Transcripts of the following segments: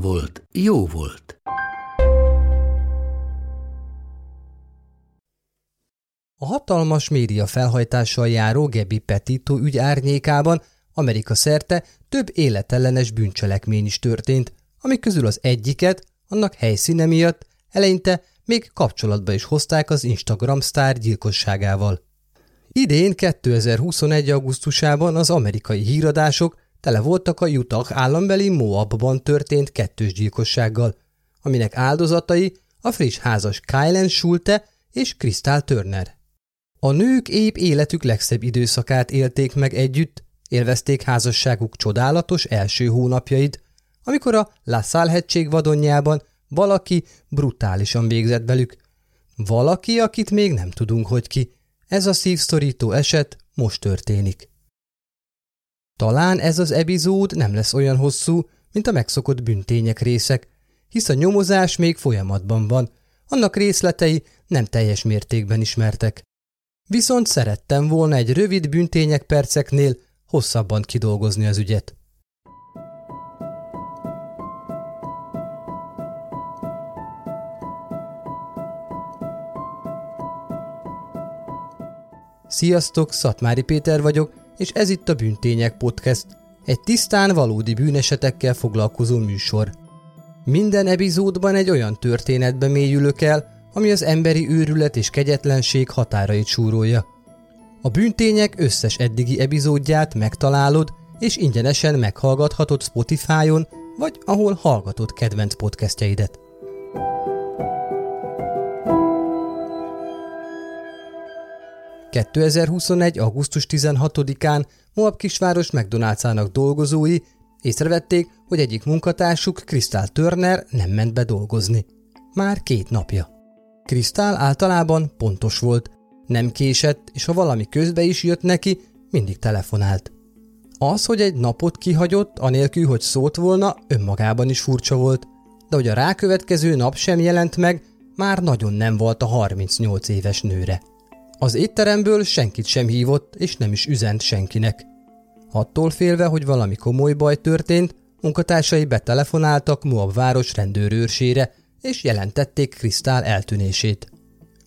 volt, jó volt. A hatalmas média felhajtással járó Gebi Petito ügy árnyékában Amerika szerte több életellenes bűncselekmény is történt, amik közül az egyiket, annak helyszíne miatt eleinte még kapcsolatba is hozták az Instagram sztár gyilkosságával. Idén 2021. augusztusában az amerikai híradások tele voltak a Utah állambeli Moabban történt kettős gyilkossággal, aminek áldozatai a friss házas Kylen Schulte és Crystal Turner. A nők épp életük legszebb időszakát élték meg együtt, élvezték házasságuk csodálatos első hónapjaid, amikor a La Salle hegység vadonjában valaki brutálisan végzett velük. Valaki, akit még nem tudunk, hogy ki. Ez a szívszorító eset most történik. Talán ez az epizód nem lesz olyan hosszú, mint a megszokott bűntények részek, hisz a nyomozás még folyamatban van, annak részletei nem teljes mértékben ismertek. Viszont szerettem volna egy rövid bűntények perceknél hosszabban kidolgozni az ügyet. Sziasztok, Szatmári Péter vagyok, és ez itt a Bűntények Podcast, egy tisztán valódi bűnesetekkel foglalkozó műsor. Minden epizódban egy olyan történetbe mélyülök el, ami az emberi őrület és kegyetlenség határait súrolja. A bűntények összes eddigi epizódját megtalálod, és ingyenesen meghallgathatod Spotify-on, vagy ahol hallgatod kedvenc podcastjeidet. 2021. augusztus 16-án Moab kisváros McDonald's-ának dolgozói észrevették, hogy egyik munkatársuk, Krisztál Turner nem ment be dolgozni. Már két napja. Krisztál általában pontos volt, nem késett, és ha valami közbe is jött neki, mindig telefonált. Az, hogy egy napot kihagyott, anélkül, hogy szólt volna, önmagában is furcsa volt, de hogy a rákövetkező nap sem jelent meg, már nagyon nem volt a 38 éves nőre. Az étteremből senkit sem hívott, és nem is üzent senkinek. Attól félve, hogy valami komoly baj történt, munkatársai betelefonáltak Moab város rendőrőrsére, és jelentették Krisztál eltűnését.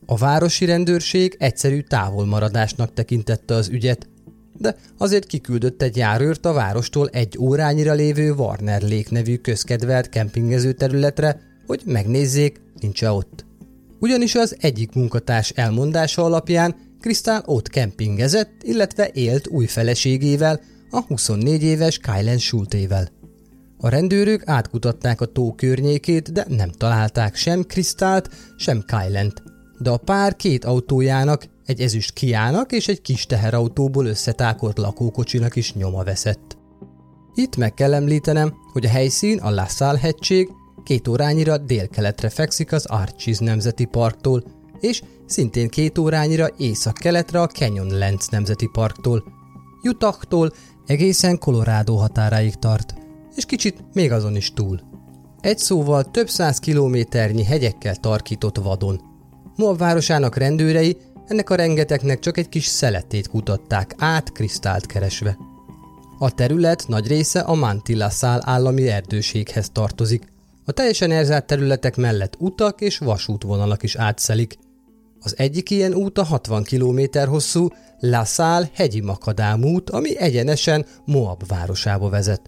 A városi rendőrség egyszerű távolmaradásnak tekintette az ügyet, de azért kiküldött egy járőrt a várostól egy órányira lévő Warner Lake nevű közkedvelt kempingező területre, hogy megnézzék, nincs -e ott. Ugyanis az egyik munkatárs elmondása alapján Krisztál ott kempingezett, illetve élt új feleségével, a 24 éves Kylen Schultével. A rendőrök átkutatták a tó környékét, de nem találták sem Krisztált, sem Kylent. De a pár két autójának, egy ezüst kiának és egy kis teherautóból összetákolt lakókocsinak is nyoma veszett. Itt meg kell említenem, hogy a helyszín a Lassal hegység két órányira délkeletre fekszik az Archies Nemzeti Parktól, és szintén két órányira észak-keletre a Canyonlands Nemzeti Parktól. Utahtól egészen Colorado határáig tart, és kicsit még azon is túl. Egy szóval több száz kilométernyi hegyekkel tarkított vadon. Moab városának rendőrei ennek a rengetegnek csak egy kis szeletét kutatták át krisztált keresve. A terület nagy része a Mantilla szál állami erdőséghez tartozik, a teljesen elzárt területek mellett utak és vasútvonalak is átszelik. Az egyik ilyen út a 60 km hosszú La Salle hegyi makadám ami egyenesen Moab városába vezet.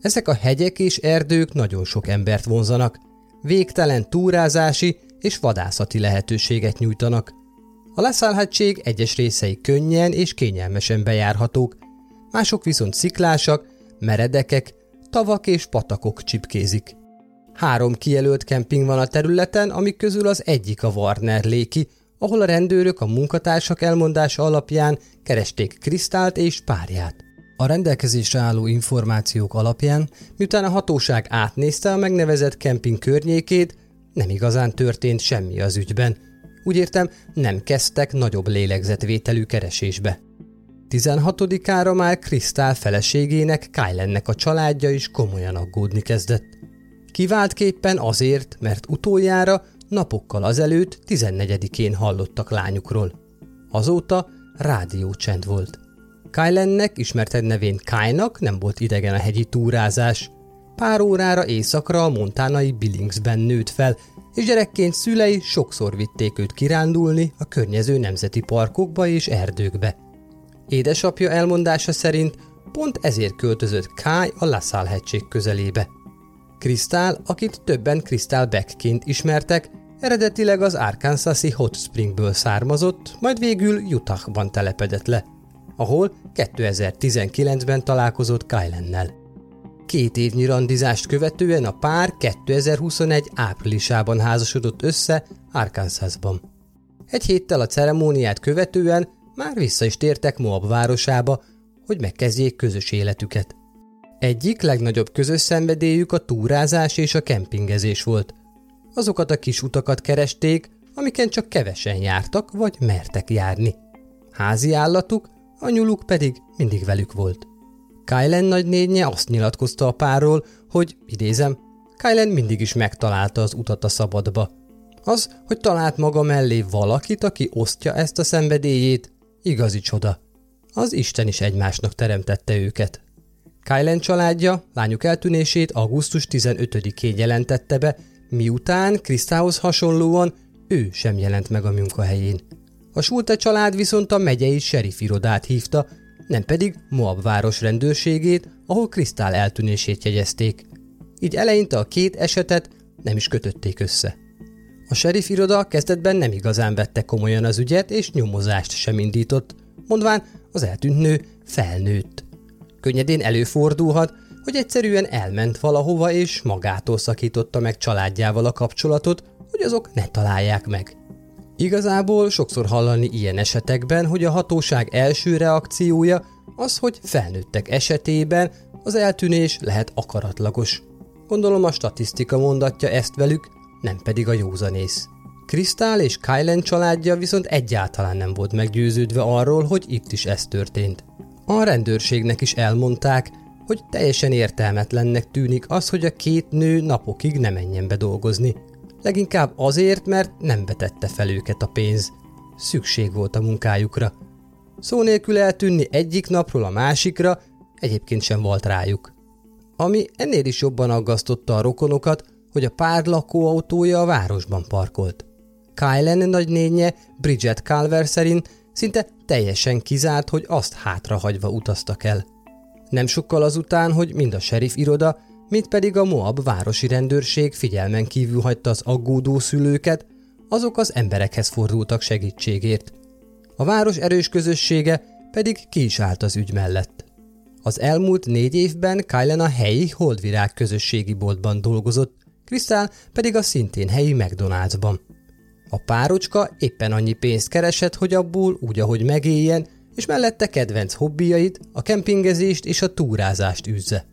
Ezek a hegyek és erdők nagyon sok embert vonzanak, végtelen túrázási és vadászati lehetőséget nyújtanak. A leszállhatség egyes részei könnyen és kényelmesen bejárhatók, mások viszont sziklásak, meredekek, tavak és patakok csipkézik. Három kijelölt kemping van a területen, amik közül az egyik a Warner Léki, ahol a rendőrök a munkatársak elmondása alapján keresték Krisztált és párját. A rendelkezésre álló információk alapján, miután a hatóság átnézte a megnevezett kemping környékét, nem igazán történt semmi az ügyben. Úgy értem, nem kezdtek nagyobb lélegzetvételű keresésbe. 16-ára már Krisztál feleségének, Kylennek a családja is komolyan aggódni kezdett. Kiváltképpen azért, mert utoljára napokkal azelőtt 14-én hallottak lányukról. Azóta rádiócsend volt. Kylennek, ismerted nevén Kynak nem volt idegen a hegyi túrázás. Pár órára éjszakra a montánai Billingsben nőtt fel, és gyerekként szülei sokszor vitték őt kirándulni a környező nemzeti parkokba és erdőkbe. Édesapja elmondása szerint pont ezért költözött Kai a LaSalle hegység közelébe. Krisztál, akit többen Krisztál Beckként ismertek, eredetileg az Arkansasi Hot Springből származott, majd végül Utahban telepedett le, ahol 2019-ben találkozott Kylennel. Két évnyi randizást követően a pár 2021 áprilisában házasodott össze Arkansasban. Egy héttel a ceremóniát követően már vissza is tértek Moab városába, hogy megkezdjék közös életüket. Egyik legnagyobb közös szenvedélyük a túrázás és a kempingezés volt. Azokat a kis utakat keresték, amiken csak kevesen jártak vagy mertek járni. Házi állatuk, a nyuluk pedig mindig velük volt. Kylen nagynénye azt nyilatkozta a párról, hogy, idézem, Kylen mindig is megtalálta az utat a szabadba. Az, hogy talált maga mellé valakit, aki osztja ezt a szenvedélyét, igazi csoda. Az Isten is egymásnak teremtette őket. Kylen családja lányuk eltűnését augusztus 15-én jelentette be, miután Krisztához hasonlóan ő sem jelent meg a munkahelyén. A Sulte család viszont a megyei sheriff irodát hívta, nem pedig Moab város rendőrségét, ahol Krisztál eltűnését jegyezték. Így eleinte a két esetet nem is kötötték össze. A sheriff iroda kezdetben nem igazán vette komolyan az ügyet, és nyomozást sem indított, mondván az eltűnt nő felnőtt. Könnyedén előfordulhat, hogy egyszerűen elment valahova, és magától szakította meg családjával a kapcsolatot, hogy azok ne találják meg. Igazából sokszor hallani ilyen esetekben, hogy a hatóság első reakciója az, hogy felnőttek esetében az eltűnés lehet akaratlagos. Gondolom a statisztika mondatja ezt velük, nem pedig a józanész. Krisztál és Kylen családja viszont egyáltalán nem volt meggyőződve arról, hogy itt is ez történt. A rendőrségnek is elmondták, hogy teljesen értelmetlennek tűnik az, hogy a két nő napokig ne menjen be dolgozni. Leginkább azért, mert nem vetette fel őket a pénz. Szükség volt a munkájukra. Szó nélkül eltűnni egyik napról a másikra egyébként sem volt rájuk. Ami ennél is jobban aggasztotta a rokonokat, hogy a pár lakóautója a városban parkolt. Kylen nagynénye Bridget Calver szerint szinte teljesen kizárt, hogy azt hátrahagyva utaztak el. Nem sokkal azután, hogy mind a sheriff iroda, mint pedig a Moab városi rendőrség figyelmen kívül hagyta az aggódó szülőket, azok az emberekhez fordultak segítségért. A város erős közössége pedig ki is állt az ügy mellett. Az elmúlt négy évben Kylen a helyi Holdvirág közösségi boltban dolgozott, Krisztál pedig a szintén helyi McDonald'sban. A párocska éppen annyi pénzt keresett, hogy abból úgy, ahogy megéljen, és mellette kedvenc hobbiait, a kempingezést és a túrázást űzze.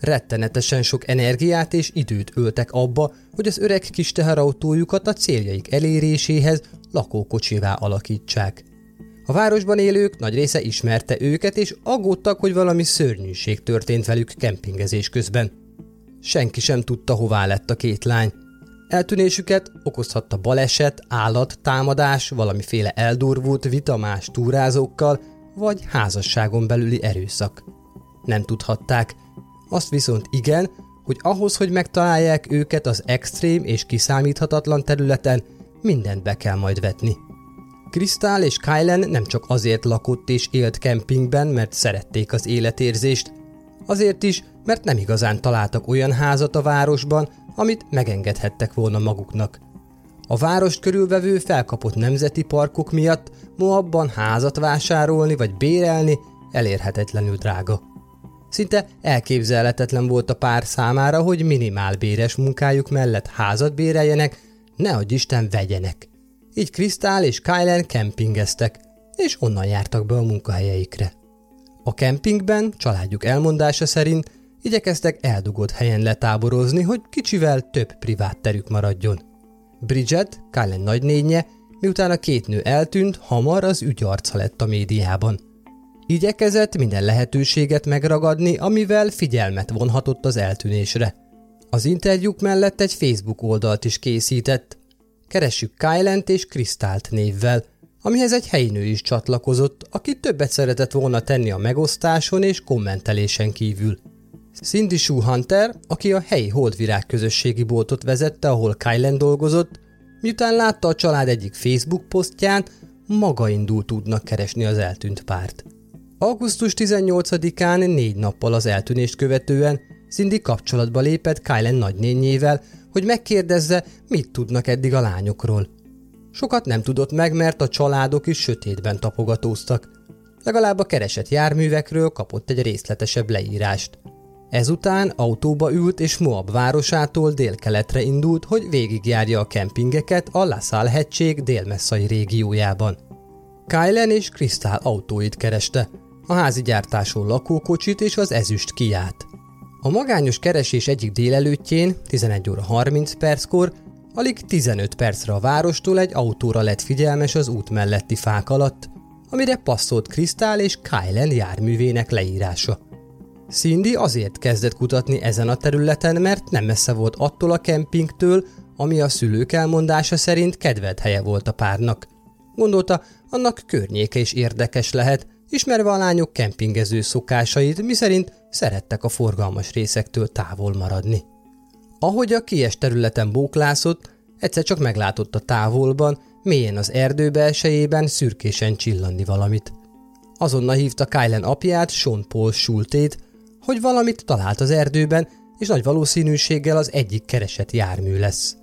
Rettenetesen sok energiát és időt öltek abba, hogy az öreg kis teherautójukat a céljaik eléréséhez lakókocsivá alakítsák. A városban élők nagy része ismerte őket, és aggódtak, hogy valami szörnyűség történt velük kempingezés közben. Senki sem tudta, hová lett a két lány. Eltűnésüket okozhatta baleset, állat, támadás, valamiféle eldurvult vitamás túrázókkal, vagy házasságon belüli erőszak. Nem tudhatták, azt viszont igen, hogy ahhoz, hogy megtalálják őket az extrém és kiszámíthatatlan területen, mindent be kell majd vetni. Krisztál és Kylen nem csak azért lakott és élt kempingben, mert szerették az életérzést, azért is, mert nem igazán találtak olyan házat a városban, amit megengedhettek volna maguknak. A várost körülvevő felkapott nemzeti parkok miatt Moabban házat vásárolni vagy bérelni elérhetetlenül drága. Szinte elképzelhetetlen volt a pár számára, hogy minimál béres munkájuk mellett házat béreljenek, ne adj Isten vegyenek. Így Krisztál és Kylen kempingeztek, és onnan jártak be a munkahelyeikre. A kempingben, családjuk elmondása szerint, igyekeztek eldugott helyen letáborozni, hogy kicsivel több privát terük maradjon. Bridget, Kylen nagynénye, miután a két nő eltűnt, hamar az ügyarca lett a médiában. Igyekezett minden lehetőséget megragadni, amivel figyelmet vonhatott az eltűnésre. Az interjúk mellett egy Facebook oldalt is készített. Keressük Kylent és Kristált névvel, amihez egy helyi nő is csatlakozott, aki többet szeretett volna tenni a megosztáson és kommentelésen kívül. Cindy Sue Hunter, aki a helyi holdvirág közösségi boltot vezette, ahol Kylen dolgozott, miután látta a család egyik Facebook posztján, maga indult útnak keresni az eltűnt párt. Augusztus 18-án négy nappal az eltűnést követően Cindy kapcsolatba lépett Kylen nagynényével, hogy megkérdezze, mit tudnak eddig a lányokról. Sokat nem tudott meg, mert a családok is sötétben tapogatóztak. Legalább a keresett járművekről kapott egy részletesebb leírást. Ezután autóba ült és Moab városától délkeletre indult, hogy végigjárja a kempingeket a LaSalle hegység délmesszai régiójában. Kylen és Krisztál autóit kereste, a házi gyártású lakókocsit és az ezüst kiát. A magányos keresés egyik délelőttjén, 11 óra 30 perckor, alig 15 percre a várostól egy autóra lett figyelmes az út melletti fák alatt, amire passzolt Krisztál és Kylen járművének leírása. Cindy azért kezdett kutatni ezen a területen, mert nem messze volt attól a kempingtől, ami a szülők elmondása szerint kedvelt helye volt a párnak. Gondolta, annak környéke is érdekes lehet, ismerve a lányok kempingező szokásait, miszerint szerettek a forgalmas részektől távol maradni. Ahogy a kies területen bóklászott, egyszer csak meglátott a távolban, mélyen az erdő belsejében szürkésen csillanni valamit. Azonnal hívta Kylen apját, Sean Paul Schultét, hogy valamit talált az erdőben, és nagy valószínűséggel az egyik keresett jármű lesz.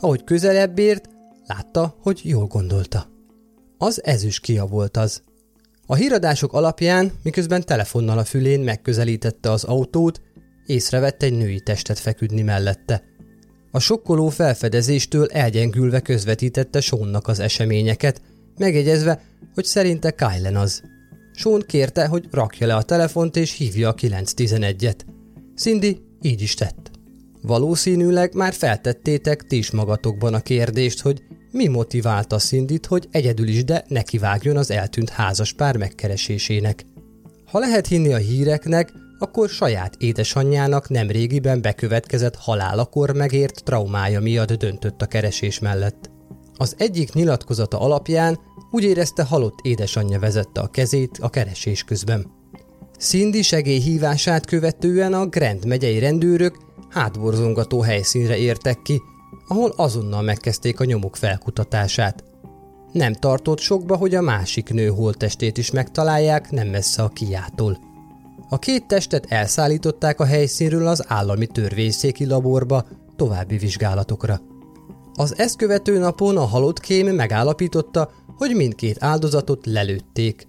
Ahogy közelebb ért, látta, hogy jól gondolta. Az ezüst volt az. A híradások alapján, miközben telefonnal a fülén megközelítette az autót, észrevette egy női testet feküdni mellette. A sokkoló felfedezéstől elgyengülve közvetítette Seannak az eseményeket, megegyezve, hogy szerinte Kylen az – Sean kérte, hogy rakja le a telefont és hívja a 911-et. Cindy így is tett. Valószínűleg már feltettétek ti is magatokban a kérdést, hogy mi motiválta cindy hogy egyedül is, de nekivágjon az eltűnt házaspár megkeresésének. Ha lehet hinni a híreknek, akkor saját édesanyjának nem régiben bekövetkezett halálakor megért traumája miatt döntött a keresés mellett. Az egyik nyilatkozata alapján úgy érezte, halott édesanyja vezette a kezét a keresés közben. Cindy segélyhívását követően a Grant megyei rendőrök hátborzongató helyszínre értek ki, ahol azonnal megkezdték a nyomok felkutatását. Nem tartott sokba, hogy a másik nő holttestét is megtalálják nem messze a kiától. A két testet elszállították a helyszínről az állami törvényszéki laborba további vizsgálatokra. Az ezt követő napon a halott kém megállapította, hogy mindkét áldozatot lelőtték.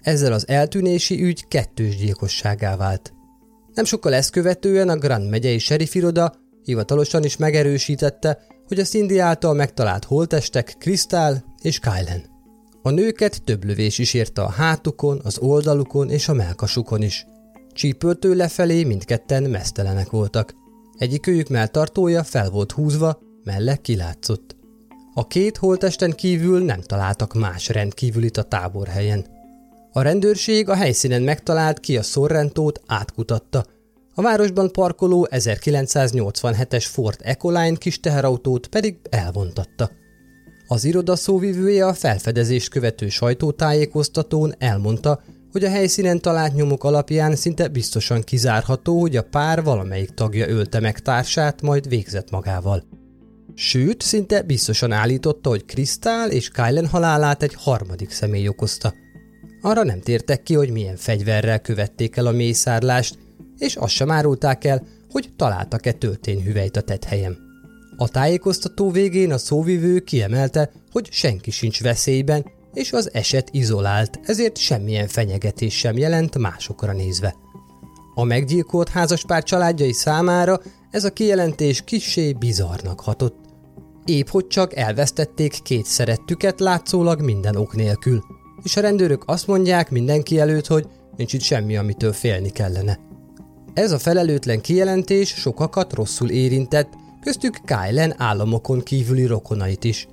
Ezzel az eltűnési ügy kettős gyilkosságá vált. Nem sokkal ezt követően a Grand megyei serifiroda hivatalosan is megerősítette, hogy a Cindy által megtalált holtestek Krisztál és Kylen. A nőket több lövés is érte a hátukon, az oldalukon és a melkasukon is. Csípőtől lefelé mindketten mesztelenek voltak. Egyik őjük melltartója fel volt húzva, melle kilátszott. A két holtesten kívül nem találtak más rendkívülit a táborhelyen. A rendőrség a helyszínen megtalált ki a Sorrentót átkutatta. A városban parkoló 1987-es Ford Ecoline kis teherautót pedig elvontatta. Az iroda szóvivője a felfedezést követő sajtótájékoztatón elmondta, hogy a helyszínen talált nyomok alapján szinte biztosan kizárható, hogy a pár valamelyik tagja ölte meg társát, majd végzett magával. Sőt, szinte biztosan állította, hogy Krisztál és Kylen halálát egy harmadik személy okozta. Arra nem tértek ki, hogy milyen fegyverrel követték el a mészárlást, és azt sem árulták el, hogy találtak-e töltényhüvelyt a tetthelyem. A tájékoztató végén a szóvivő kiemelte, hogy senki sincs veszélyben, és az eset izolált, ezért semmilyen fenyegetés sem jelent másokra nézve. A meggyilkolt házaspár családjai számára ez a kijelentés kissé bizarnak hatott. Épp hogy csak elvesztették két szerettüket látszólag minden ok nélkül. És a rendőrök azt mondják mindenki előtt, hogy nincs itt semmi, amitől félni kellene. Ez a felelőtlen kijelentés sokakat rosszul érintett, köztük Kylen államokon kívüli rokonait is.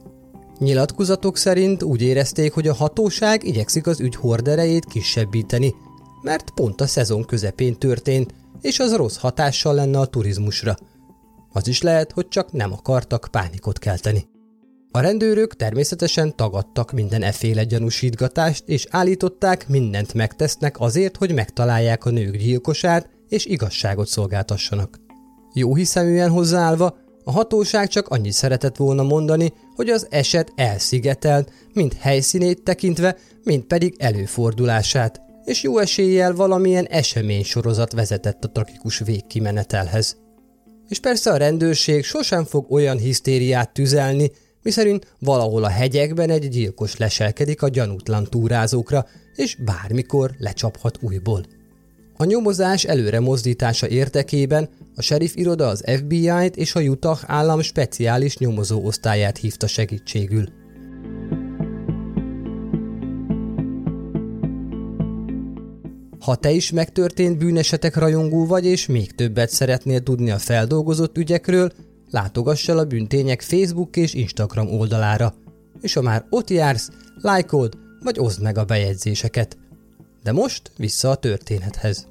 Nyilatkozatok szerint úgy érezték, hogy a hatóság igyekszik az ügy horderejét kisebbíteni, mert pont a szezon közepén történt, és az rossz hatással lenne a turizmusra. Az is lehet, hogy csak nem akartak pánikot kelteni. A rendőrök természetesen tagadtak minden efféle gyanúsítgatást, és állították, mindent megtesznek azért, hogy megtalálják a nők gyilkosát, és igazságot szolgáltassanak. Jó hiszeműen hozzáállva, a hatóság csak annyit szeretett volna mondani, hogy az eset elszigetelt, mind helyszínét tekintve, mind pedig előfordulását, és jó eséllyel valamilyen esemény sorozat vezetett a tragikus végkimenetelhez. És persze a rendőrség sosem fog olyan hisztériát tüzelni, miszerint valahol a hegyekben egy gyilkos leselkedik a gyanútlan túrázókra, és bármikor lecsaphat újból. A nyomozás előre mozdítása érdekében a sheriff iroda az FBI-t és a Utah állam speciális nyomozó osztályát hívta segítségül. Ha te is megtörtént bűnesetek rajongó vagy, és még többet szeretnél tudni a feldolgozott ügyekről, látogass el a bűntények Facebook és Instagram oldalára, és ha már ott jársz, lájkold, vagy oszd meg a bejegyzéseket. De most vissza a történethez.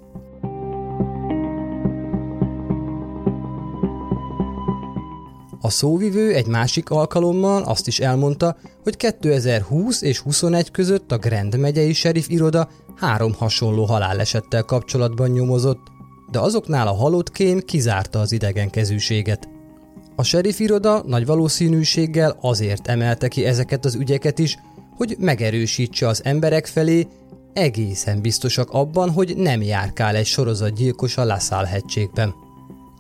A szóvivő egy másik alkalommal azt is elmondta, hogy 2020 és 21 között a Grand megyei sheriff iroda három hasonló halálesettel kapcsolatban nyomozott, de azoknál a halott kém kizárta az idegenkezűséget. A sheriff iroda nagy valószínűséggel azért emelte ki ezeket az ügyeket is, hogy megerősítse az emberek felé, egészen biztosak abban, hogy nem járkál egy sorozatgyilkos a Lassal hegységben.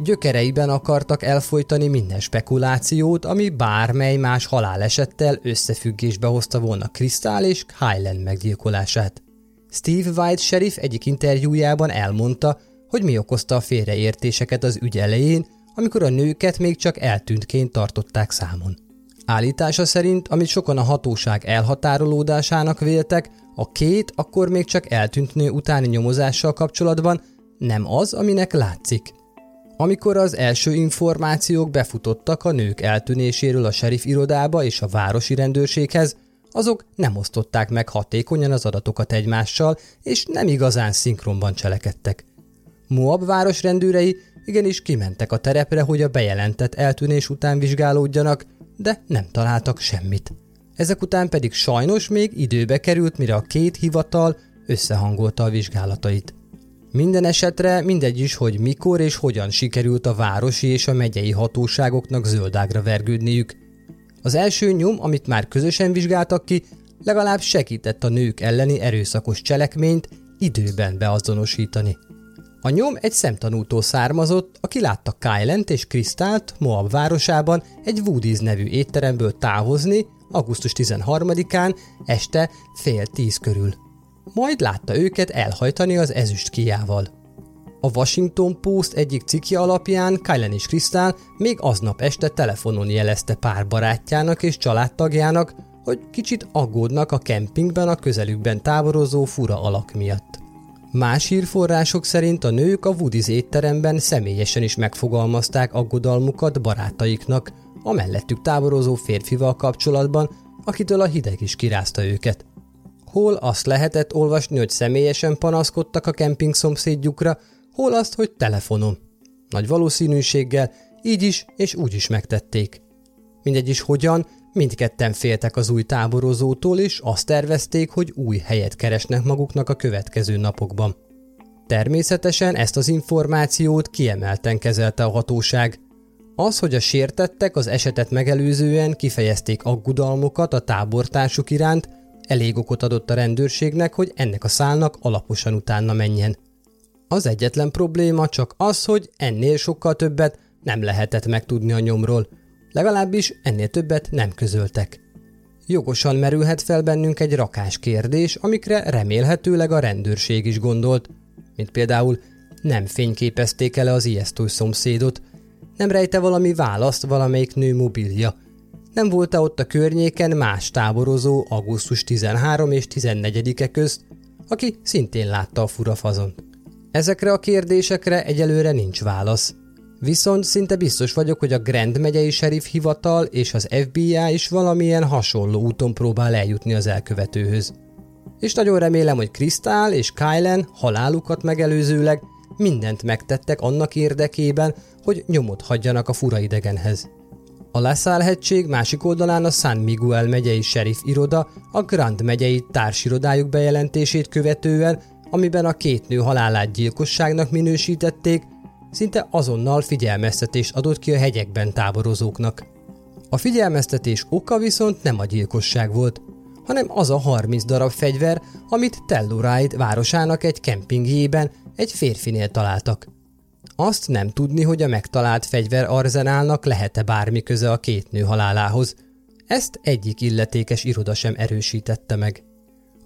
Gyökereiben akartak elfolytani minden spekulációt, ami bármely más halálesettel összefüggésbe hozta volna Crystal és Highland meggyilkolását. Steve White sheriff egyik interjújában elmondta, hogy mi okozta a félreértéseket az ügy elején, amikor a nőket még csak eltűntként tartották számon. Állítása szerint, amit sokan a hatóság elhatárolódásának véltek, a két akkor még csak eltűnt nő utáni nyomozással kapcsolatban nem az, aminek látszik – amikor az első információk befutottak a nők eltűnéséről a sheriff irodába és a városi rendőrséghez, azok nem osztották meg hatékonyan az adatokat egymással, és nem igazán szinkronban cselekedtek. Moab város rendőrei igenis kimentek a terepre, hogy a bejelentett eltűnés után vizsgálódjanak, de nem találtak semmit. Ezek után pedig sajnos még időbe került, mire a két hivatal összehangolta a vizsgálatait. Minden esetre mindegy is, hogy mikor és hogyan sikerült a városi és a megyei hatóságoknak zöldágra vergődniük. Az első nyom, amit már közösen vizsgáltak ki, legalább segített a nők elleni erőszakos cselekményt időben beazonosítani. A nyom egy szemtanútól származott, aki látta Kylent és Kristált Moab városában egy Woody's nevű étteremből távozni augusztus 13-án este fél tíz körül majd látta őket elhajtani az ezüst kiával. A Washington Post egyik cikkje alapján Kylen és Crystal még aznap este telefonon jelezte pár barátjának és családtagjának, hogy kicsit aggódnak a kempingben a közelükben táborozó fura alak miatt. Más hírforrások szerint a nők a Woody's étteremben személyesen is megfogalmazták aggodalmukat barátaiknak, a mellettük táborozó férfival kapcsolatban, akitől a hideg is kirázta őket hol azt lehetett olvasni, hogy személyesen panaszkodtak a kemping szomszédjukra, hol azt, hogy telefonon. Nagy valószínűséggel így is és úgy is megtették. Mindegy is hogyan, mindketten féltek az új táborozótól, és azt tervezték, hogy új helyet keresnek maguknak a következő napokban. Természetesen ezt az információt kiemelten kezelte a hatóság. Az, hogy a sértettek az esetet megelőzően kifejezték aggodalmukat a tábortársuk iránt, elég okot adott a rendőrségnek, hogy ennek a szálnak alaposan utána menjen. Az egyetlen probléma csak az, hogy ennél sokkal többet nem lehetett megtudni a nyomról, legalábbis ennél többet nem közöltek. Jogosan merülhet fel bennünk egy rakás kérdés, amikre remélhetőleg a rendőrség is gondolt, mint például nem fényképezték el az ijesztő szomszédot, nem rejte valami választ valamelyik nő mobilja, nem volt-e ott a környéken más táborozó augusztus 13 és 14-e közt, aki szintén látta a fura. Ezekre a kérdésekre egyelőre nincs válasz. Viszont szinte biztos vagyok, hogy a Grand megyei sheriff hivatal és az FBI is valamilyen hasonló úton próbál eljutni az elkövetőhöz. És nagyon remélem, hogy Krisztál és Kylen halálukat megelőzőleg mindent megtettek annak érdekében, hogy nyomot hagyjanak a fura idegenhez. A Lasalle-hegység másik oldalán a San Miguel megyei sheriff iroda a Grand megyei társirodájuk bejelentését követően, amiben a két nő halálát gyilkosságnak minősítették, szinte azonnal figyelmeztetést adott ki a hegyekben táborozóknak. A figyelmeztetés oka viszont nem a gyilkosság volt, hanem az a 30 darab fegyver, amit Telluride városának egy kempingjében egy férfinél találtak. Azt nem tudni, hogy a megtalált fegyver arzenálnak lehet-e bármi köze a két nő halálához. Ezt egyik illetékes iroda sem erősítette meg.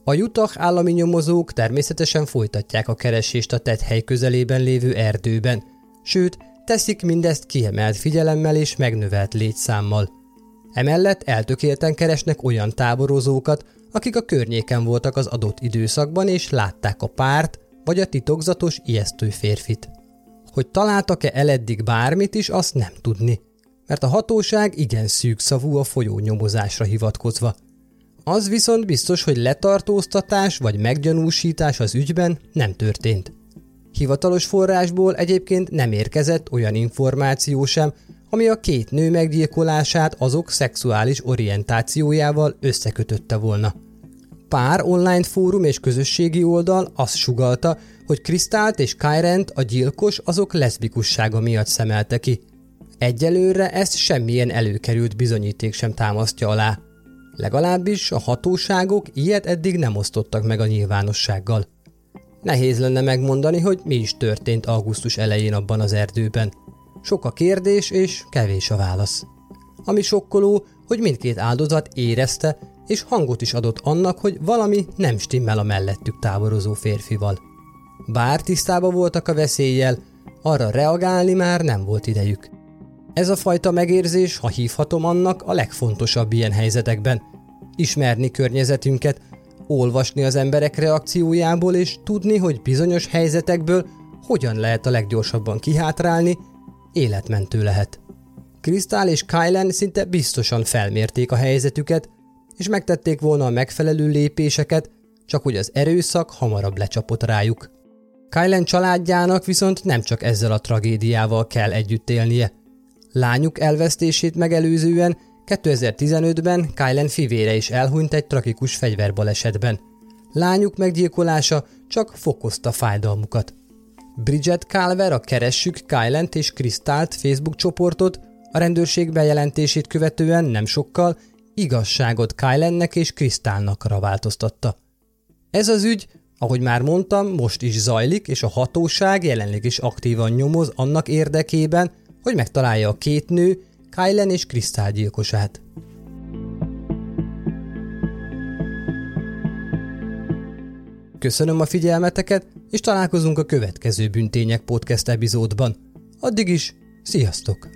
A Utah állami nyomozók természetesen folytatják a keresést a hely közelében lévő erdőben, sőt, teszik mindezt kiemelt figyelemmel és megnövelt létszámmal. Emellett eltökélten keresnek olyan táborozókat, akik a környéken voltak az adott időszakban és látták a párt vagy a titokzatos ijesztő férfit. Hogy találtak-e eleddig bármit is, azt nem tudni, mert a hatóság igen szűkszavú a folyó nyomozásra hivatkozva. Az viszont biztos, hogy letartóztatás vagy meggyanúsítás az ügyben nem történt. Hivatalos forrásból egyébként nem érkezett olyan információ sem, ami a két nő meggyilkolását azok szexuális orientációjával összekötötte volna. Pár online fórum és közösségi oldal azt sugalta, hogy Krisztált és Kyrent a gyilkos azok leszbikussága miatt szemelte ki. Egyelőre ezt semmilyen előkerült bizonyíték sem támasztja alá. Legalábbis a hatóságok ilyet eddig nem osztottak meg a nyilvánossággal. Nehéz lenne megmondani, hogy mi is történt augusztus elején abban az erdőben. Sok a kérdés és kevés a válasz. Ami sokkoló, hogy mindkét áldozat érezte és hangot is adott annak, hogy valami nem stimmel a mellettük táborozó férfival. Bár tisztában voltak a veszéllyel, arra reagálni már nem volt idejük. Ez a fajta megérzés, ha hívhatom annak, a legfontosabb ilyen helyzetekben. Ismerni környezetünket, olvasni az emberek reakciójából, és tudni, hogy bizonyos helyzetekből hogyan lehet a leggyorsabban kihátrálni, életmentő lehet. Krisztál és Kylen szinte biztosan felmérték a helyzetüket, és megtették volna a megfelelő lépéseket, csak hogy az erőszak hamarabb lecsapott rájuk. Kylen családjának viszont nem csak ezzel a tragédiával kell együtt élnie. Lányuk elvesztését megelőzően 2015-ben Kylen fivére is elhunyt egy tragikus fegyverbalesetben. Lányuk meggyilkolása csak fokozta fájdalmukat. Bridget Calver a Keressük Kylent és Kristált Facebook csoportot a rendőrség bejelentését követően nem sokkal igazságot Kylennek és Krisztálnakra változtatta. Ez az ügy, ahogy már mondtam, most is zajlik, és a hatóság jelenleg is aktívan nyomoz annak érdekében, hogy megtalálja a két nő, Kylen és Krisztál gyilkosát. Köszönöm a figyelmeteket, és találkozunk a következő Büntények podcast epizódban. Addig is, sziasztok!